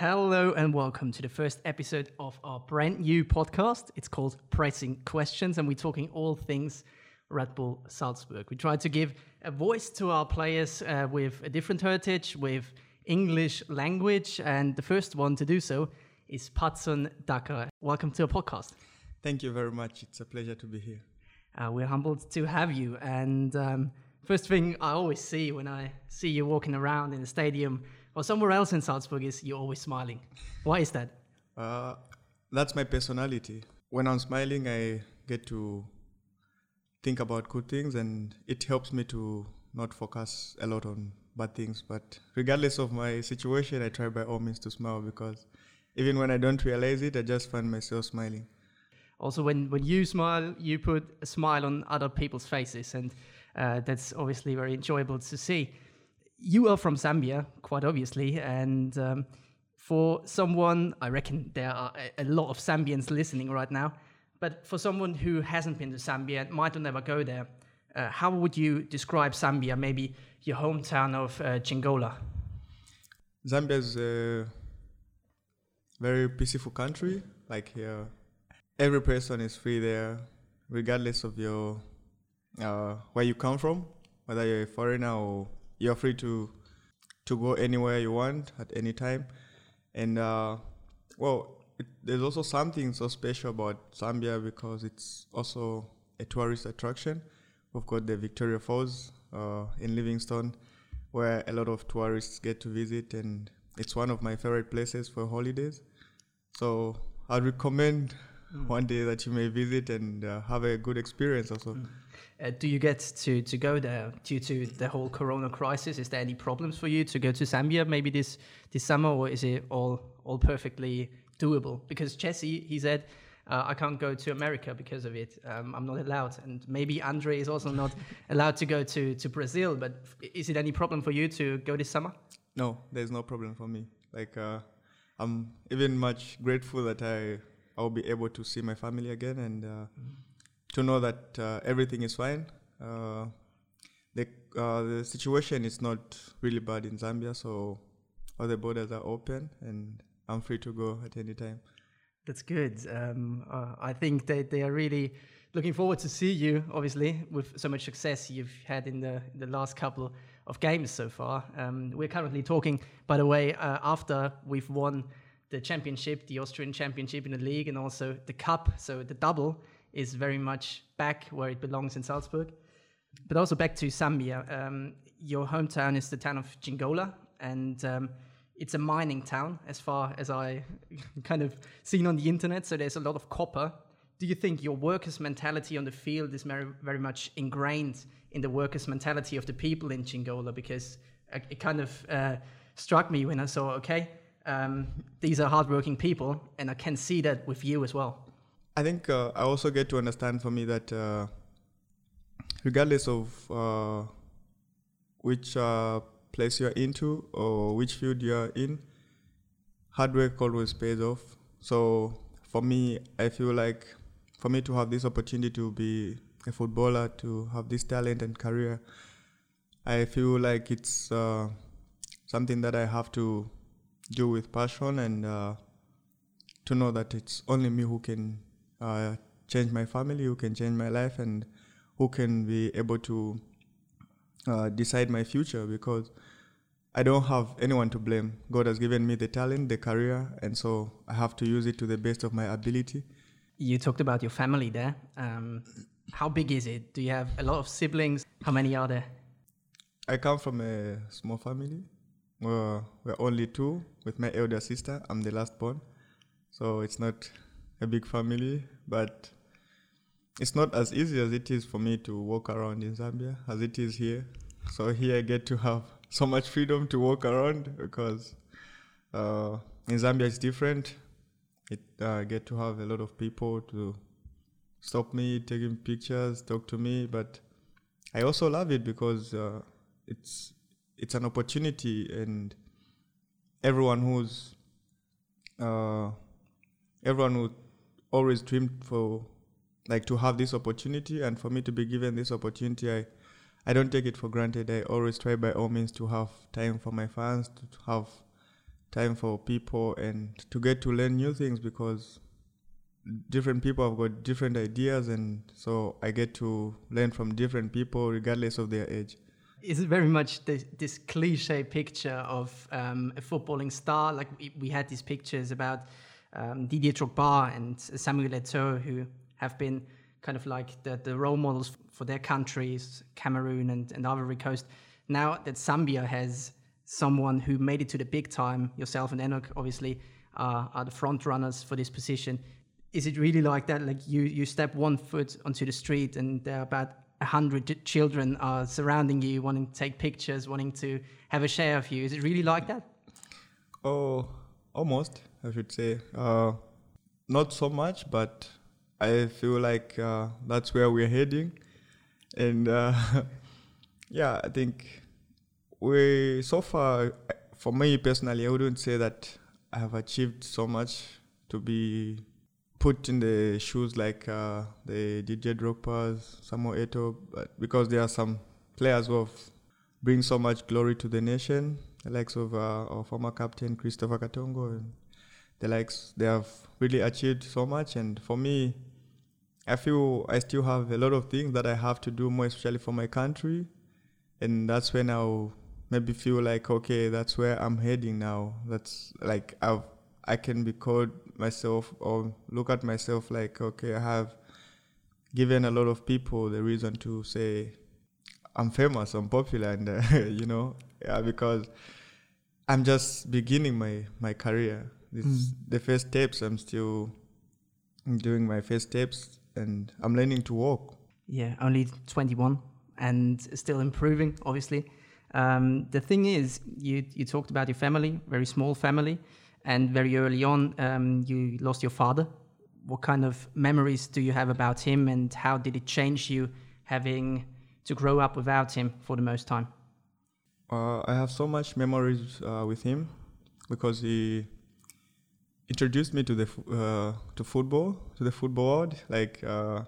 Hello and welcome to the first episode of our brand new podcast. It's called Pressing Questions, and we're talking all things Red Bull Salzburg. We try to give a voice to our players uh, with a different heritage, with English language, and the first one to do so is Patson Daka. Welcome to our podcast. Thank you very much. It's a pleasure to be here. Uh, we're humbled to have you. And um, first thing I always see when I see you walking around in the stadium or somewhere else in Salzburg is you're always smiling. Why is that? Uh, that's my personality. When I'm smiling, I get to think about good things, and it helps me to not focus a lot on bad things. But regardless of my situation, I try by all means to smile because even when I don't realize it, I just find myself smiling. Also, when, when you smile, you put a smile on other people's faces, and uh, that's obviously very enjoyable to see. You are from Zambia, quite obviously, and um, for someone, I reckon there are a, a lot of Zambians listening right now, but for someone who hasn't been to Zambia and might never go there, uh, how would you describe Zambia, maybe your hometown of uh, Chingola? Zambia is a very peaceful country. Like here, every person is free there, regardless of your uh, where you come from, whether you're a foreigner or you're free to to go anywhere you want at any time. And uh, well, it, there's also something so special about Zambia because it's also a tourist attraction. We've got the Victoria Falls uh, in Livingstone, where a lot of tourists get to visit, and it's one of my favorite places for holidays. So I'd recommend mm. one day that you may visit and uh, have a good experience also. Mm. Uh, do you get to, to go there due to the whole corona crisis? Is there any problems for you to go to Zambia maybe this, this summer, or is it all, all perfectly doable? Because Jesse, he said, uh, I can't go to America because of it. Um, I'm not allowed. And maybe Andre is also not allowed to go to, to Brazil. But is it any problem for you to go this summer? No, there's no problem for me. Like, uh, I'm even much grateful that I I'll be able to see my family again and uh, mm-hmm. To know that uh, everything is fine. Uh, the uh, the situation is not really bad in Zambia, so all the borders are open and I'm free to go at any time. That's good. Um, uh, I think that they are really looking forward to see you. Obviously, with so much success you've had in the in the last couple of games so far. Um, we're currently talking, by the way, uh, after we've won the championship, the Austrian championship in the league, and also the cup. So the double is very much back where it belongs in Salzburg. But also back to Zambia. Um, your hometown is the town of Chingola, and um, it's a mining town, as far as I kind of seen on the internet. So there's a lot of copper. Do you think your workers' mentality on the field is very, very much ingrained in the workers' mentality of the people in Chingola? Because it kind of uh, struck me when I saw, okay, um, these are hardworking people, and I can see that with you as well. I think uh, I also get to understand for me that uh, regardless of uh, which uh, place you're into or which field you're in, hard work always pays off. So for me, I feel like for me to have this opportunity to be a footballer, to have this talent and career, I feel like it's uh, something that I have to do with passion and uh, to know that it's only me who can uh, change my family, who can change my life, and who can be able to uh, decide my future because I don't have anyone to blame. God has given me the talent, the career, and so I have to use it to the best of my ability. You talked about your family there. Um, how big is it? Do you have a lot of siblings? How many are there? I come from a small family. Well, we're only two with my elder sister. I'm the last born. So it's not a big family, but it's not as easy as it is for me to walk around in Zambia as it is here. So here I get to have so much freedom to walk around because uh, in Zambia it's different. It uh, get to have a lot of people to stop me, taking pictures, talk to me. But I also love it because uh, it's it's an opportunity, and everyone who's uh, everyone who always dreamed for like to have this opportunity, and for me to be given this opportunity, I I don't take it for granted. I always try by all means to have time for my fans, to have time for people and to get to learn new things because different people have got different ideas and so I get to learn from different people regardless of their age. Is it very much this, this cliche picture of um, a footballing star? Like we had these pictures about um, Didier Drogba and Samuel Eto'o, who have been kind of like the, the role models for their countries, Cameroon and, and Ivory Coast. Now that Zambia has someone who made it to the big time, yourself and Enoch obviously uh, are the front runners for this position. Is it really like that? Like you, you step one foot onto the street and there are about a hundred children are surrounding you, wanting to take pictures, wanting to have a share of you. Is it really like that? Oh, almost, I should say. Uh, not so much, but I feel like uh, that's where we're heading. And uh, yeah, I think we, so far, for me personally, I wouldn't say that I have achieved so much to be put in the shoes like uh, the Didier Drogba's, Samuel Eto'o, but because there are some players who have bring so much glory to the nation, the likes of uh, our former captain Christopher Katongo, and the likes they have really achieved so much. And for me, I feel I still have a lot of things that I have to do, more especially for my country, and that's when I'll maybe feel like okay, that's where I'm heading now. That's like I've I can be called myself or look at myself like, okay, I have given a lot of people the reason to say I'm famous, I'm popular, and uh, you know, yeah, because I'm just beginning my my career. This mm. the first steps. I'm still doing my first steps, and I'm learning to walk. Yeah, only 21 and still improving, obviously. Um, the thing is, you you talked about your family, very small family. And very early on, um, you lost your father. What kind of memories do you have about him, and how did it change you having to grow up without him for the most time? Uh, I have so much memories uh, with him because he introduced me to the uh, to football, to the football world. Like uh,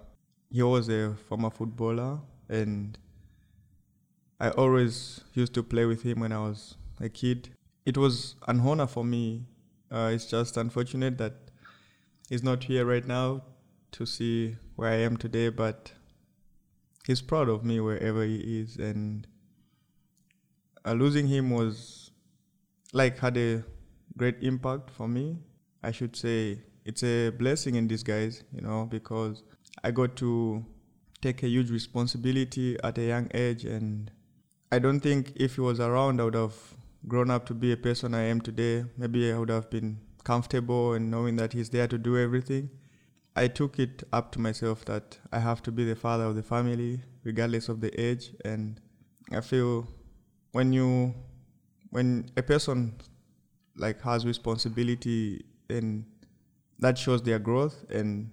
he was a former footballer, and I always used to play with him when I was a kid. It was an honor for me uh, it's just unfortunate that he's not here right now to see where I am today, but he's proud of me wherever he is. And uh, losing him was like had a great impact for me. I should say it's a blessing in disguise, you know, because I got to take a huge responsibility at a young age. And I don't think if he was around, I would have grown up to be a person I am today, maybe I would have been comfortable and knowing that he's there to do everything. I took it up to myself that I have to be the father of the family, regardless of the age. And I feel when you, when a person like has responsibility, and that shows their growth, and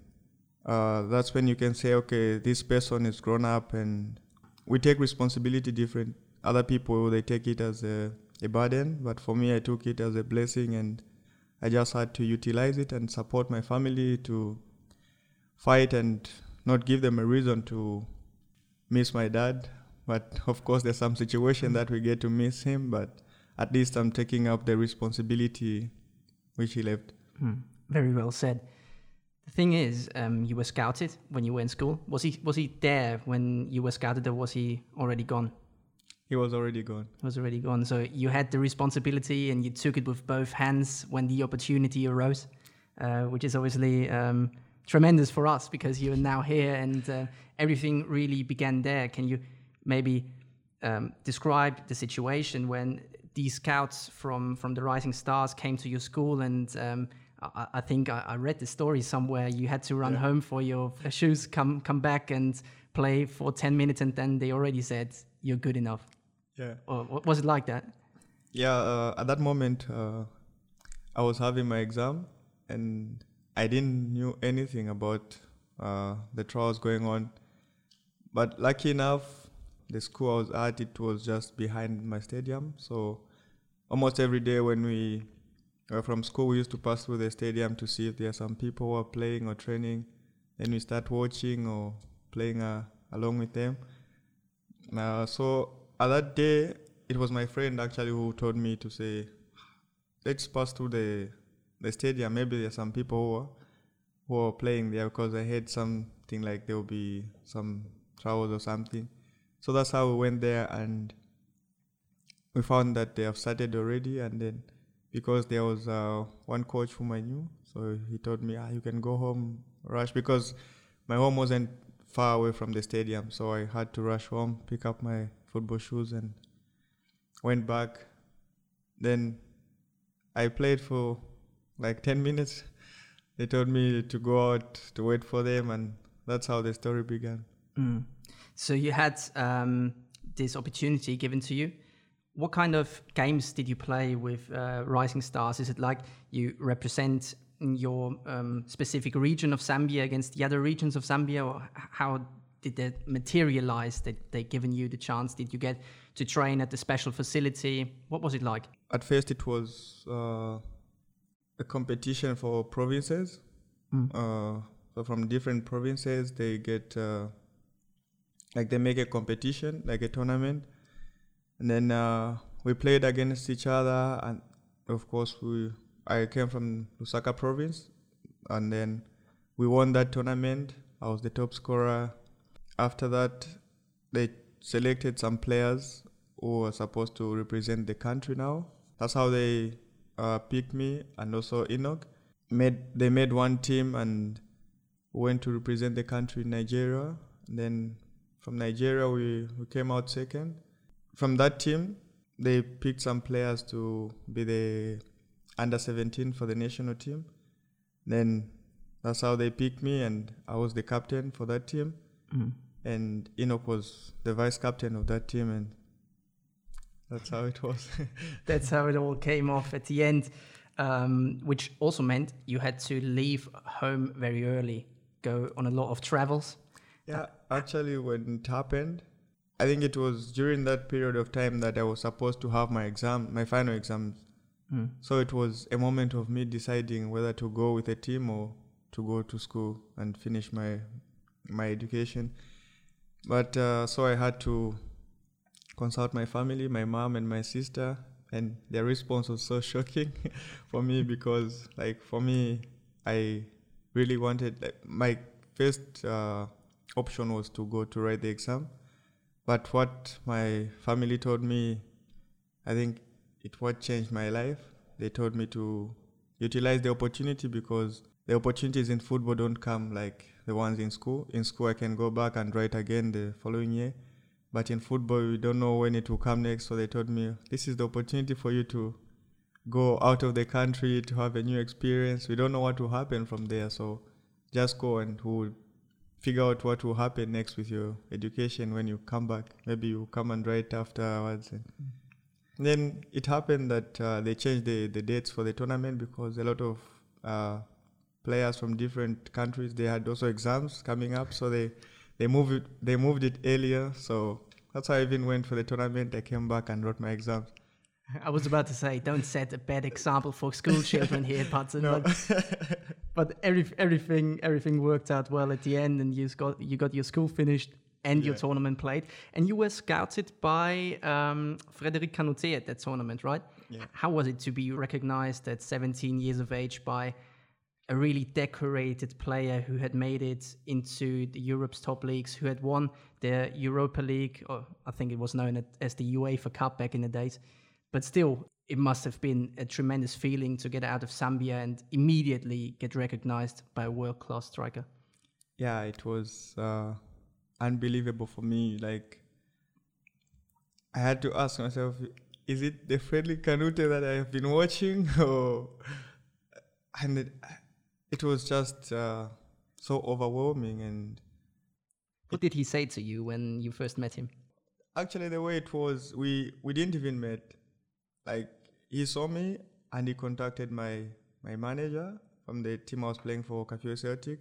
uh, that's when you can say, okay, this person is grown up, and we take responsibility different. Other people they take it as a a burden, but for me, I took it as a blessing and I just had to utilize it and support my family to fight and not give them a reason to miss my dad. But of course, there's some situation that we get to miss him, but at least I'm taking up the responsibility which he left. Hmm. Very well said. The thing is, um, you were scouted when you were in school. Was he was he there when you were scouted, or was he already gone? He was already gone. He was already gone. So you had the responsibility and you took it with both hands when the opportunity arose, uh, which is obviously um, tremendous for us because you are now here and uh, everything really began there. Can you maybe um, describe the situation when these scouts from, from the Rising Stars came to your school and um, I, I, think I, I, read the story somewhere. You had to run yeah. home for your shoes, come come back and play for ten minutes, and then they already said you're good enough. Yeah. Or was it like that? Yeah. Uh, at that moment, uh, I was having my exam, and I didn't knew anything about uh, the trials going on. But lucky enough, the school I was at it was just behind my stadium. So almost every day when we were from school, we used to pass through the stadium to see if there are some people who are playing or training. Then we start watching or playing uh, along with them. Uh, so at that day, it was my friend actually who told me to say, let's pass through the the stadium. Maybe there are some people who are, who are playing there because I heard something like there will be some troubles or something. So that's how we went there and we found that they have started already. And then because there was uh, one coach whom I knew, so he told me, ah, you can go home, rush because my home wasn't far away from the stadium. So I had to rush home, pick up my football shoes, and went back. Then I played for like 10 minutes. They told me to go out to wait for them, and that's how the story began. Mm. So you had um, this opportunity given to you. What kind of games did you play with uh, Rising Stars? Is it like you represent your um, specific region of Zambia against the other regions of Zambia, or how did that materialize that they given you the chance? Did you get to train at the special facility? What was it like? At first, it was uh, a competition for provinces. Mm. Uh, so from different provinces, they get uh, like they make a competition, like a tournament, and then uh, we played against each other. And of course, we I came from Lusaka province, and then we won that tournament. I was the top scorer. After that, they selected some players who were supposed to represent the country now. That's how they uh, picked me and also Enoch. Made they made one team and went to represent the country in Nigeria. And then from Nigeria we, we came out second. From that team, they picked some players to be the under 17 for the national team. Then that's how they picked me, and I was the captain for that team. Mm. And Enoch was the vice captain of that team, and that's how it was. That's how it all came off at the end, um, which also meant you had to leave home very early, go on a lot of travels. yeah, actually, when it happened, I think it was during that period of time that I was supposed to have my exam, my final exams. Mm. So it was a moment of me deciding whether to go with a team or to go to school and finish my my education. But uh, so I had to consult my family, my mom and my sister, and their response was so shocking for me because, like, for me, I really wanted like, my first uh, option was to go to write the exam. But what my family told me, I think it what changed my life. They told me to utilize the opportunity because the opportunities in football don't come like the ones in school. In school, I can go back and write again the following year. But in football, we don't know when it will come next. So they told me, this is the opportunity for you to go out of the country to have a new experience. We don't know what will happen from there. So just go and we'll figure out what will happen next with your education when you come back. Maybe you come and write afterwards. And then it happened that uh, they changed the, the dates for the tournament because a lot of uh, players from different countries they had also exams coming up, so they they moved it they moved it earlier. So that's how I even went for the tournament. I came back and wrote my exams. I was about to say, don't set a bad example for school children here, Patson. No. But, but every, everything everything worked out well at the end, and you got you got your school finished and your tournament played, and you were scouted by um, Frederic Kanouté at that tournament, right? Yeah. How was it to be recognized at 17 years of age by a really decorated player who had made it into the Europe's top leagues, who had won the Europa League, or I think it was known as the UEFA Cup back in the days. But still, it must have been a tremendous feeling to get out of Zambia and immediately get recognized by a world class striker. yeah, it was uh, unbelievable for me. Like, I had to ask myself, is it the Friendly Kanouté that I have been watching? Or, and it, it was just uh, so overwhelming. And What did he say to you when you first met him? actually, the way it was, we, we didn't even met. Like, he saw me and he contacted my, my manager from the team I was playing for, Kafue Celtic.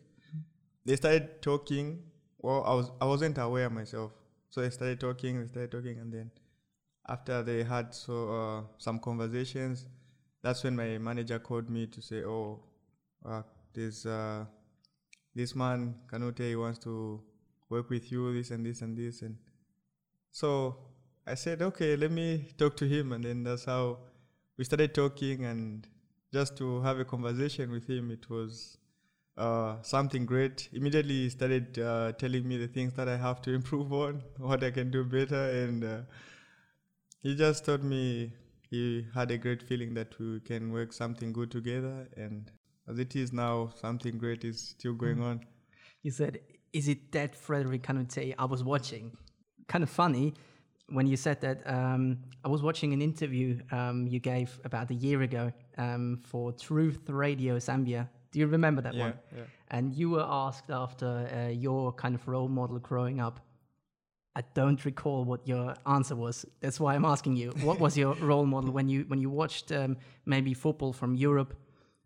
They started talking. Well, I was I wasn't aware myself, so they started talking. They started talking, and then after they had so uh, some conversations, that's when my manager called me to say, "Oh, uh, this uh, this man Kanouté he wants to work with you, this and this and this." And so I said, "Okay, let me talk to him," and then that's how we started talking and just to have a conversation with him, it was uh, something great. Immediately, he started uh, telling me the things that I have to improve on, what I can do better, and uh, he just told me he had a great feeling that we can work something good together. And as it is now, something great is still going on. You said, "Is it that Frederick Kanouté I was watching?" Kind of funny when you said that. Um, I was watching an interview um, you gave about a year ago um, for Truth Radio Zambia. Do you remember that Yeah, one? yeah. And you were asked after uh, your kind of role model growing up. I don't recall what your answer was. That's why I'm asking you. What was your role model when you when you watched um, maybe football from Europe,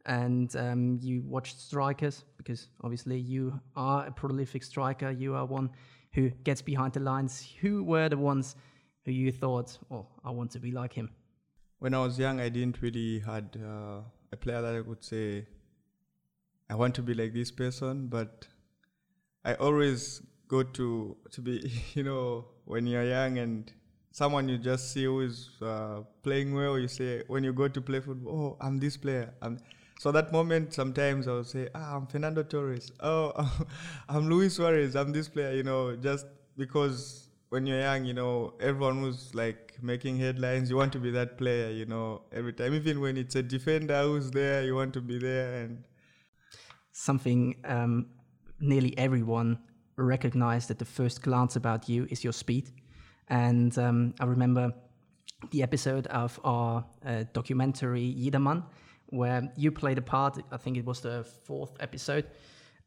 and um, you watched strikers? Because obviously you are a prolific striker. You are one who gets behind the lines. Who were the ones who you thought, "Oh, I want to be like him"? When I was young, I didn't really had uh, a player that I could say, I want to be like this person. But I always go to to be, you know, when you're young and someone you just see who is uh, playing well, you say when you go to play football, oh, I'm this player. I'm, so that moment, sometimes I would say, ah, I'm Fernando Torres. Oh, I'm Luis Suarez. I'm this player. You know, just because when you're young, you know, everyone who's like making headlines, you want to be that player. You know, every time, even when it's a defender who's there, you want to be there. And something um, nearly everyone recognized at the first glance about you is your speed. And um, I remember the episode of our uh, documentary Jedermann, where you played a part. I think it was the fourth episode.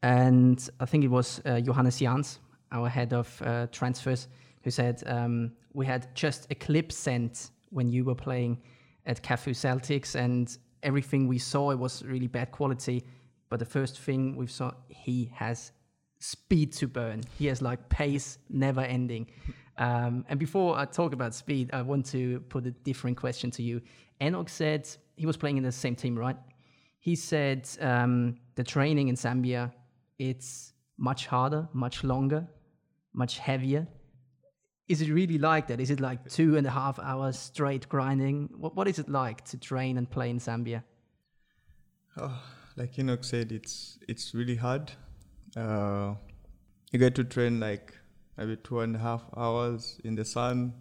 And I think it was uh, Johannes Jans, our head of uh, transfers, who said um, we had just a clip sent when you were playing at Kafue Celtics, and everything we saw it was really bad quality. But the first thing we saw, he has speed to burn. He has like pace, never ending. Um, and before I talk about speed, I want to put a different question to you. Enoch said he was playing in the same team, right? He said um, the training in Zambia it's much harder, much longer, much heavier. Is it really like that? Is it like two and a half hours straight grinding? What what is it like to train and play in Zambia? Oh, like Enoch said, it's it's really hard. Uh, you get to train like maybe two and a half hours in the sun.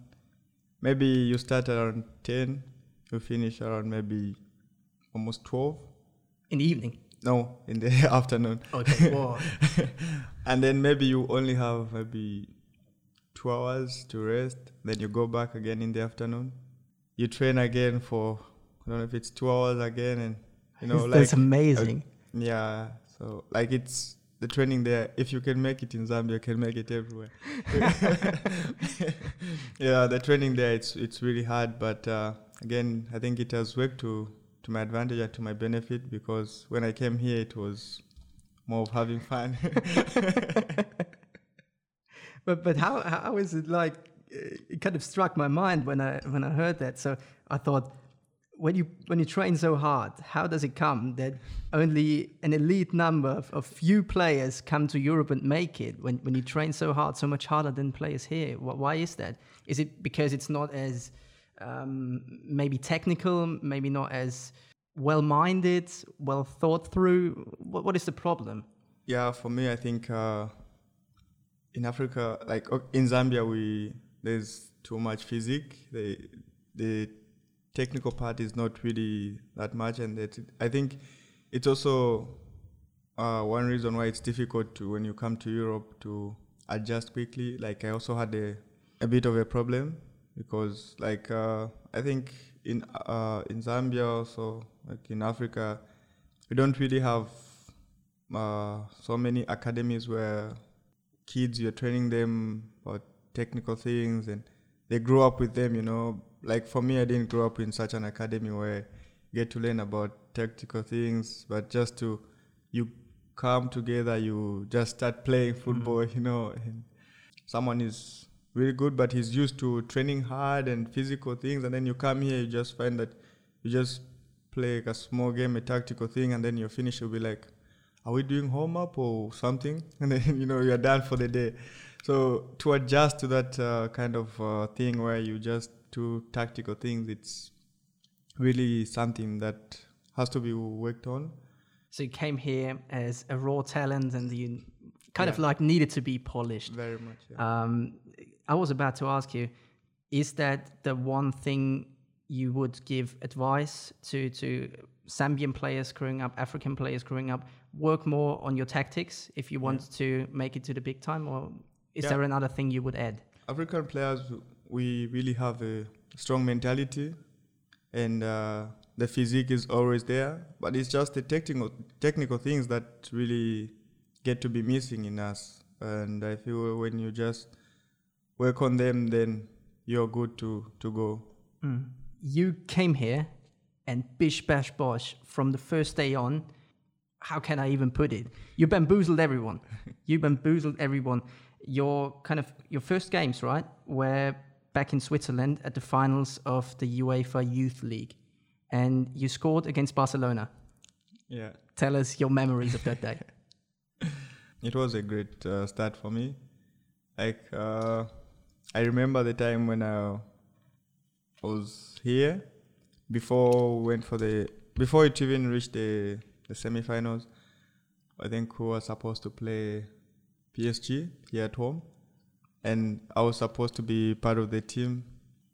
Maybe you start around ten, you finish around maybe almost twelve. In the evening. No, in the afternoon. Okay. And then maybe you only have maybe two hours to rest. Then you go back again in the afternoon. You train again for I don't know if it's two hours again, and you know That's like amazing. yeah. So like it's the training there. If you can make it in Zambia, you can make it everywhere. yeah, the training there it's it's really hard, but uh, again, I think it has worked to to my advantage and to my benefit because when I came here, it was more of having fun. but but how how is it like? uh, It kind of struck my mind when I when I heard that. So I thought, when you when you train so hard, how does it come that only an elite number of, of few players come to Europe and make it? When when you train so hard, so much harder than players here, why is that? Is it because it's not as um, maybe technical, maybe not as well minded, well thought through? What, what is the problem? Yeah, for me, I think uh, in Africa, like in Zambia, we there's too much physique. The the technical part is not really that much, and that I think it's also uh, one reason why it's difficult to when you come to Europe to adjust quickly. Like I also had a a bit of a problem because like uh, I think in uh, in Zambia also like in Africa, we don't really have uh, so many academies where kids you're training them about technical things and they grow up with them you know. Like for me i didn't grow up in such an academy where you get to learn about technical things but just to you come together you just start playing football mm. you know and someone is really good but he's used to training hard and physical things and then you come here you just find that you just play like a small game a tactical thing and then you finish you'll be like are we doing home up or something and then you know you're done for the day so to adjust to that uh, kind of uh, thing where you just do tactical things it's really something that has to be worked on. So you came here as a raw talent, and you kind of like needed to be polished. Very much. Yeah. Um, I was about to ask you, is that the one thing you would give advice to to Zambian players growing up, African players growing up, work more on your tactics if you want to make it to the big time, or is Yeah. there another thing you would add? African players, we really have a strong mentality, and uh, the physique is always there. But it's just the technical technical things that really get to be missing in us. And I feel when you just work on them, then you're good to to go. You came here and bish bash bosh from the first day on. How can I even put it? You bamboozled everyone. you bamboozled everyone. Your kind of your first games, right, were back in Switzerland at the finals of the UEFA Youth League, and you scored against Barcelona. Yeah, Tell us your memories of that day. it was a great uh, start for me. Like uh, I remember the time when I was here before we went for the before it even reached the the semifinals. I think we were supposed to play PSG here at home, and I was supposed to be part of the team.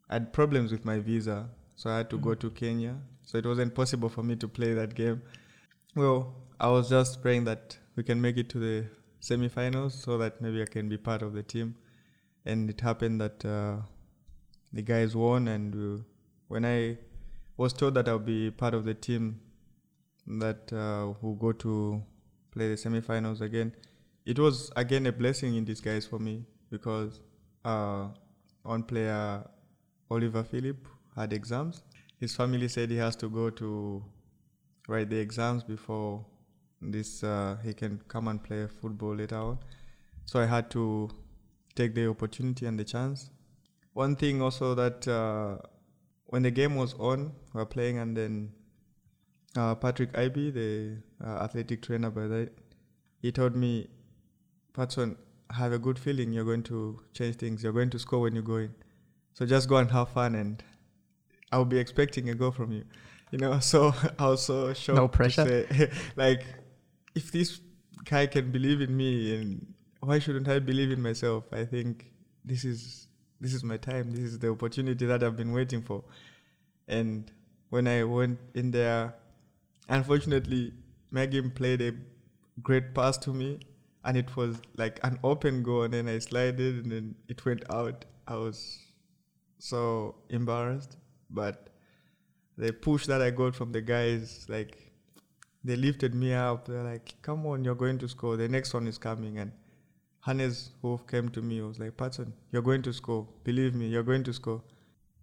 I had problems with my visa, so I had to go to Kenya. So it wasn't possible for me to play that game. Well, I was just praying that we can make it to the semifinals so that maybe I can be part of the team. And it happened that uh, the guys won, and uh, when I was told that I'll be part of the team that uh, will go to play the semifinals again, it was again a blessing in disguise for me because uh, one player, Oliver Filip, had exams. His family said he has to go to write the exams before this uh, he can come and play football later on. So I had to take the opportunity and the chance. One thing also that uh, when the game was on, we were playing, and then uh, Patrick Ibe, the uh, athletic trainer by that, he told me, Patson, I have a good feeling you're going to change things. You're going to score when you go in. So just go and have fun, and I'll be expecting a goal from you. You know, so I was so shocked. No pressure. say, like, if this guy can believe in me, and why shouldn't I believe in myself? I think this is this is my time. This is the opportunity that I've been waiting for. And when I went in there, unfortunately, Megan played a great pass to me, and it was like an open goal, and then I slided, and then it went out. I was so embarrassed, but the push that I got from the guys, like they lifted me up. They're like, "Come on, you're going to score. The next one is coming." And Hannes, Wolf came to me, I was like, "Patson, you're going to score. Believe me, you're going to score."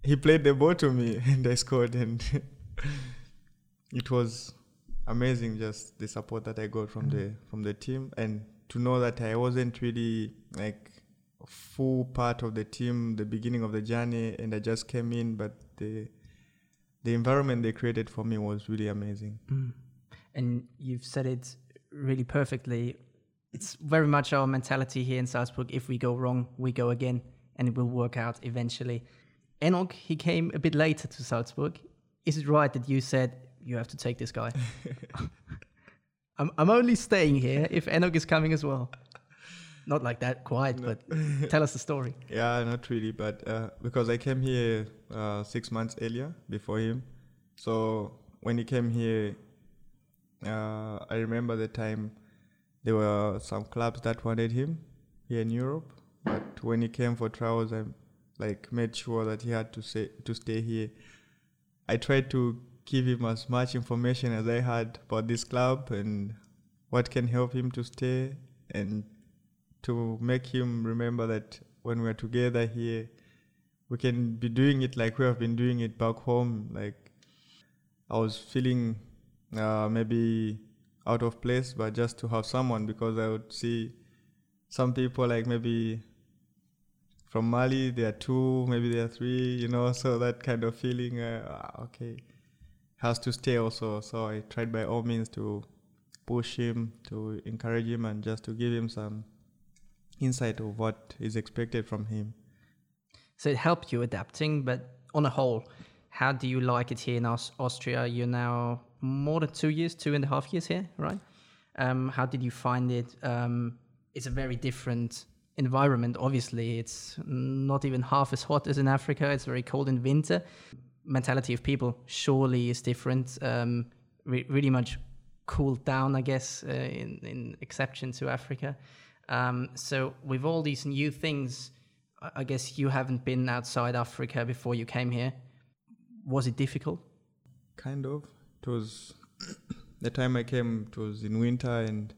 He played the ball to me, and I scored, and it was amazing. Just the support that I got from the mm-hmm. from the team, and to know that I wasn't really like a full part of the team, the beginning of the journey, and I just came in, but the the environment they created for me was really amazing. Mm. and you've said it really perfectly. It's very much our mentality here in Salzburg. If we go wrong, we go again, and it will work out eventually. Enoch, he came a bit later to Salzburg. Is it right that you said you have to take this guy? I'm, I'm only staying here if Enoch is coming as well. Not like that, quiet, but tell us the story. Yeah, not really, but uh, because I came here uh, six months earlier before him, so when he came here, uh, I remember the time there were some clubs that wanted him here in Europe, but when he came for trials, I like made sure that he had to say to stay here. I tried to give him as much information as I had about this club and what can help him to stay and to make him remember that when we're together here, we can be doing it like we have been doing it back home. Like I was feeling uh, maybe out of place, but just to have someone because I would see some people like maybe from Mali, there are two, maybe there are three, you know, so that kind of feeling, uh, ah, okay, has to stay also. So I tried by all means to push him, to encourage him, and just to give him some insight of what is expected from him. So it helped you adapting, but on a whole, how do you like it here in Aus- Austria? You're now more than two years, two and a half years here, right? Um, how did you find it? Um, it's a very different environment. Obviously, it's not even half as hot as in Africa. It's very cold in winter. Mentality of people surely is different. Um, re- really much cooled down, I guess, uh, in, in exception to Africa. Um, so with all these new things, I- I guess you haven't been outside Africa before you came here. Was it difficult? Kind of. It was the time I came. It was in winter, and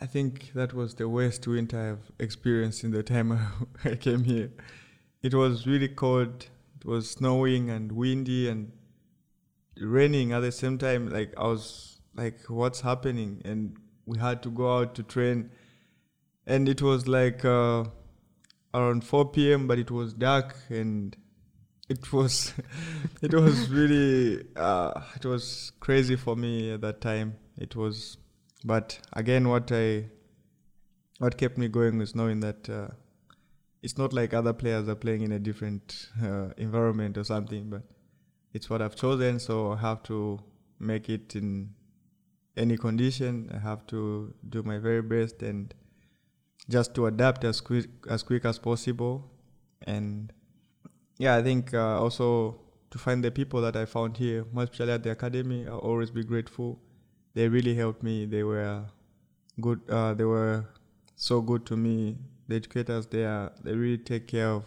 I think that was the worst winter I've experienced in the time I came here. It was really cold. It was snowing and windy and raining at the same time. Like I was like, "What's happening?" And we had to go out to train, and it was like uh, around 4 p.m. But it was dark and it was it was really uh, it was crazy for me at that time. It was but again what i what kept me going was knowing that uh, it's not like other players are playing in a different uh, environment or something but it's what i've chosen. So i have to make it in any condition. I have to do my very best and just to adapt as quick as quick as possible. And yeah, I think uh, also to find the people that I found here, most especially at the academy, I'll always be grateful. They really helped me. They were good. Uh, they were so good to me. The educators there, they really take care of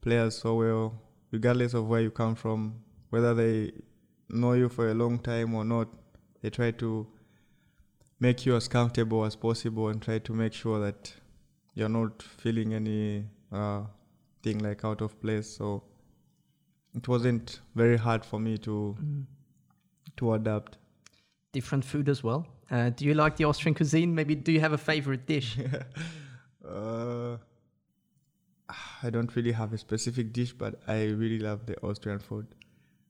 players so well, regardless of where you come from, whether they know you for a long time or not. They try to make you as comfortable as possible and try to make sure that you're not feeling any uh, thing like out of place. So it wasn't very hard for me to to adapt. Different food as well. Uh, do you like the Austrian cuisine? Maybe do you have a favorite dish? Uh, I don't really have a specific dish, but I really love the Austrian food.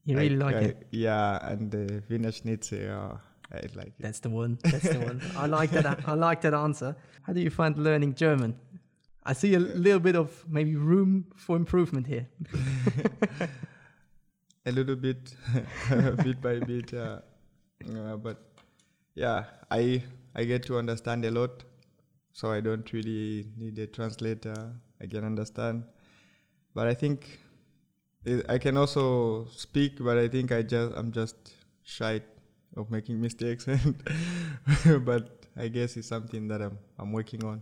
You really I- like I- it? Yeah, and the Wiener Schnitzel. Uh, I like it. That's the one. That's the one. I like that. I like that answer. How do you find learning German? I see a little bit of maybe room for improvement here. a little bit, bit by bit. Uh, uh, but yeah, I I get to understand a lot, so I don't really need a translator. I can understand, but I think I I can also speak. But I think I just I'm just shy of making mistakes, but I guess it's something that I'm I'm working on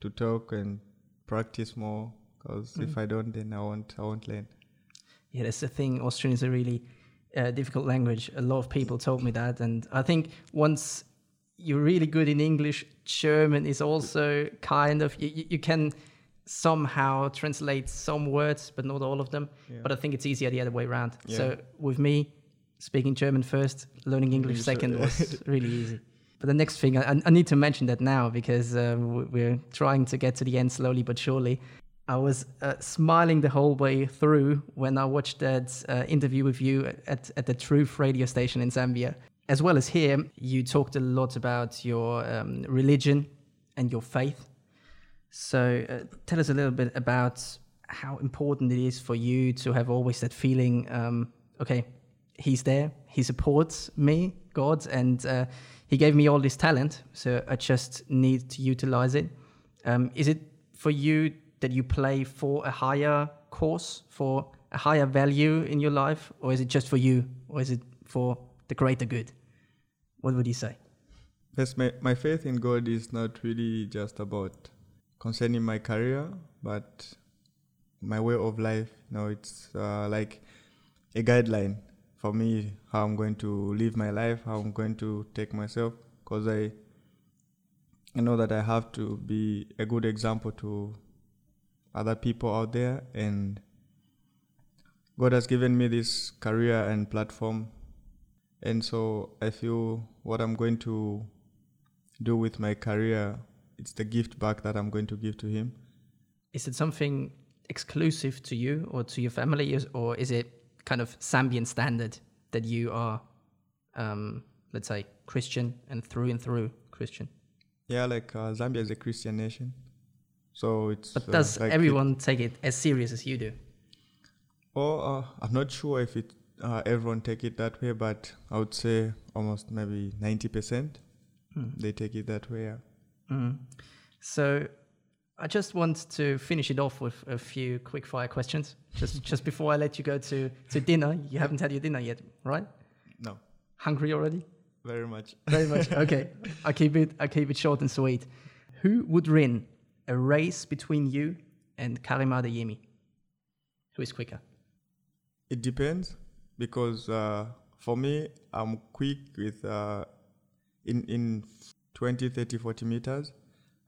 to talk and practice more. Because if I don't, then I won't I won't learn. Yeah, that's the thing. Austrian is a really uh, difficult language. A lot of people told me that, and I think once you're really good in English, German is also kind of you, you can somehow translate some words, but not all of them. Yeah. But I think it's easier the other way around. Yeah. So with me, speaking German first, learning English English, second uh, was really easy. But the next thing, I, I need to mention that now because w- we're trying to get to the end slowly but surely. I was uh, smiling the whole way through when I watched that uh, interview with you at, at the Truth radio station in Zambia. As well as here, you talked a lot about your um, religion and your faith. So uh, tell us a little bit about how important it is for you to have always that feeling um, okay, he's there, he supports me, God, and uh, he gave me all this talent, so I just need to utilize it. Um, is it for you that you play for a higher cause, for a higher value in your life, or is it just for you, or is it for the greater good? What would you say? Yes, my, my faith in God is not really just about concerning my career, but my way of life. No, it's uh, like a guideline for me how I'm going to live my life, how I'm going to take myself, because I, I know that I have to be a good example to other people out there, and God has given me this career and platform, and so I feel what I'm going to do with my career, it's the gift back that I'm going to give to Him. Is it something exclusive to you or to your family, or is it kind of Zambian standard that you are, um, let's say, Christian and through and through Christian? Yeah, like uh, Zambia is a Christian nation, so it's. But uh, does like it- everyone take it as serious as you do? Or uh, I'm not sure if it uh, everyone take it that way, but I would say almost maybe ninety percent Mm. they take it that way. Yeah. Mm. So I just want to finish it off with a few quick fire questions. Just just before I let you go to, to dinner. You haven't had your dinner yet, right? No, Hungry already? very much. Very much. Okay. I keep it I keep it short and sweet. Who would win a race between you and Karim Adeyemi? Who is quicker? It depends because uh, for me, I'm quick with uh, in in 20, 30, 40 meters,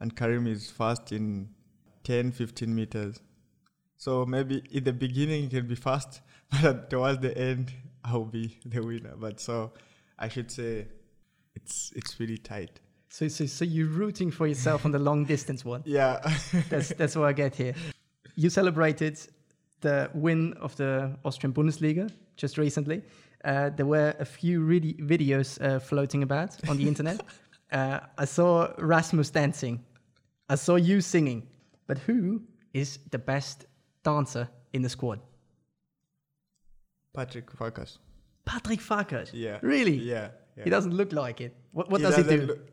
and Karim is fast in 10, 15 meters. So maybe in the beginning it can be fast, but towards the end I'll be the winner. But so I should say it's it's really tight. So so so you're rooting for yourself on the long distance one. Yeah. That's that's what I get here. You celebrated the win of the Austrian Bundesliga just recently. Uh, there were a few really videos uh, floating about on the internet. Uh, I saw Rasmus dancing. I saw you singing. But who is the best dancer in the squad? Patrick Farkas. Patrick Farkas. Yeah. Really? Yeah. yeah. He doesn't look like it. What, what He does he do? look-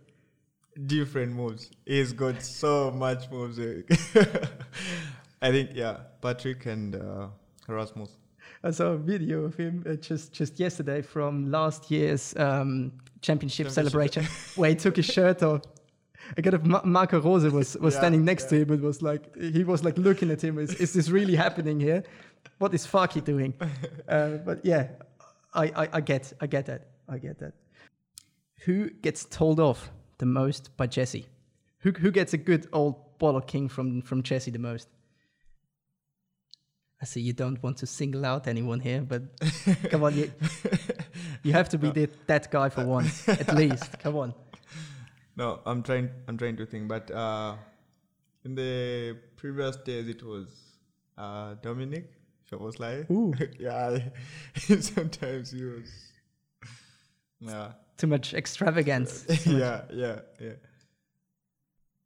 different moves. He's got so much moves. I think yeah, Patrick and uh, Rasmus. I saw a video of him uh, just just yesterday from last year's um, championship, Championship. celebration, where he took his shirt off. I got Ma- Marco Rose was, was Yeah, standing next to him and was like he was like looking at him. Is, is this really happening here? What is Faki doing? uh, but yeah, I, I, I get I get that I get that. Who gets told off the most by Jesse? Who who gets a good old bottle king from from Jesse the most? I see you don't want to single out anyone here, but come on, you, you have to be the, that guy for once, at least. Come on. No, I'm trying. I'm trying to think. But uh, in the previous days, it was uh, Dominik. If was like, Ooh. yeah. sometimes he was. Yeah. Too much extravagance. yeah. Yeah. Yeah.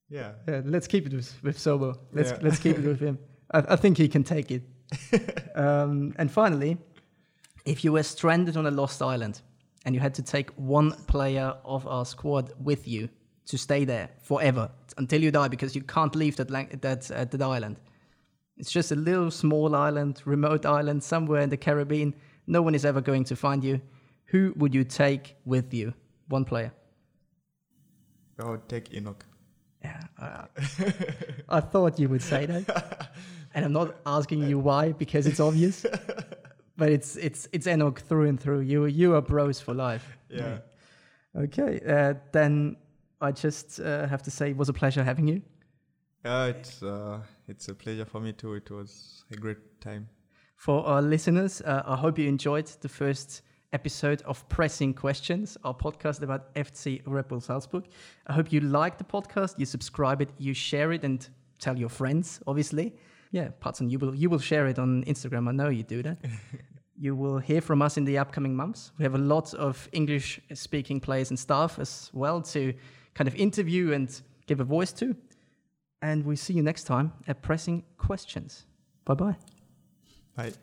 Yeah. Yeah, let's keep it with, with Sobo. Let's Yeah. let's keep it with him. I, I think he can take it. um, and finally, if you were stranded on a lost island and you had to take one player of our squad with you to stay there forever until you die because you can't leave that lang- that uh, that island. It's just a little small island, remote island somewhere in the Caribbean. No one is ever going to find you. Who would you take with you? One player. I would take Enock. Yeah, uh, I thought you would say that, and I'm not asking you why because it's obvious, but it's it's it's Enock through and through. You you are bros for life. Yeah. Okay, uh, then I just uh, have to say it was a pleasure having you. Yeah. It's uh, it's a pleasure for me too. It was a great time. For our listeners, uh, I hope you enjoyed the first episode of Pressing Questions, our podcast about FC Red Bull Salzburg. I hope you like the podcast, you subscribe it, you share it, and tell your friends, obviously. Yeah, Patson, you will, you will share it on Instagram. I know you do that. you will hear from us in the upcoming months. We have a lot of English speaking players and staff as well to kind of interview and give a voice to. And we see you next time at Pressing Questions. Bye bye. Bye.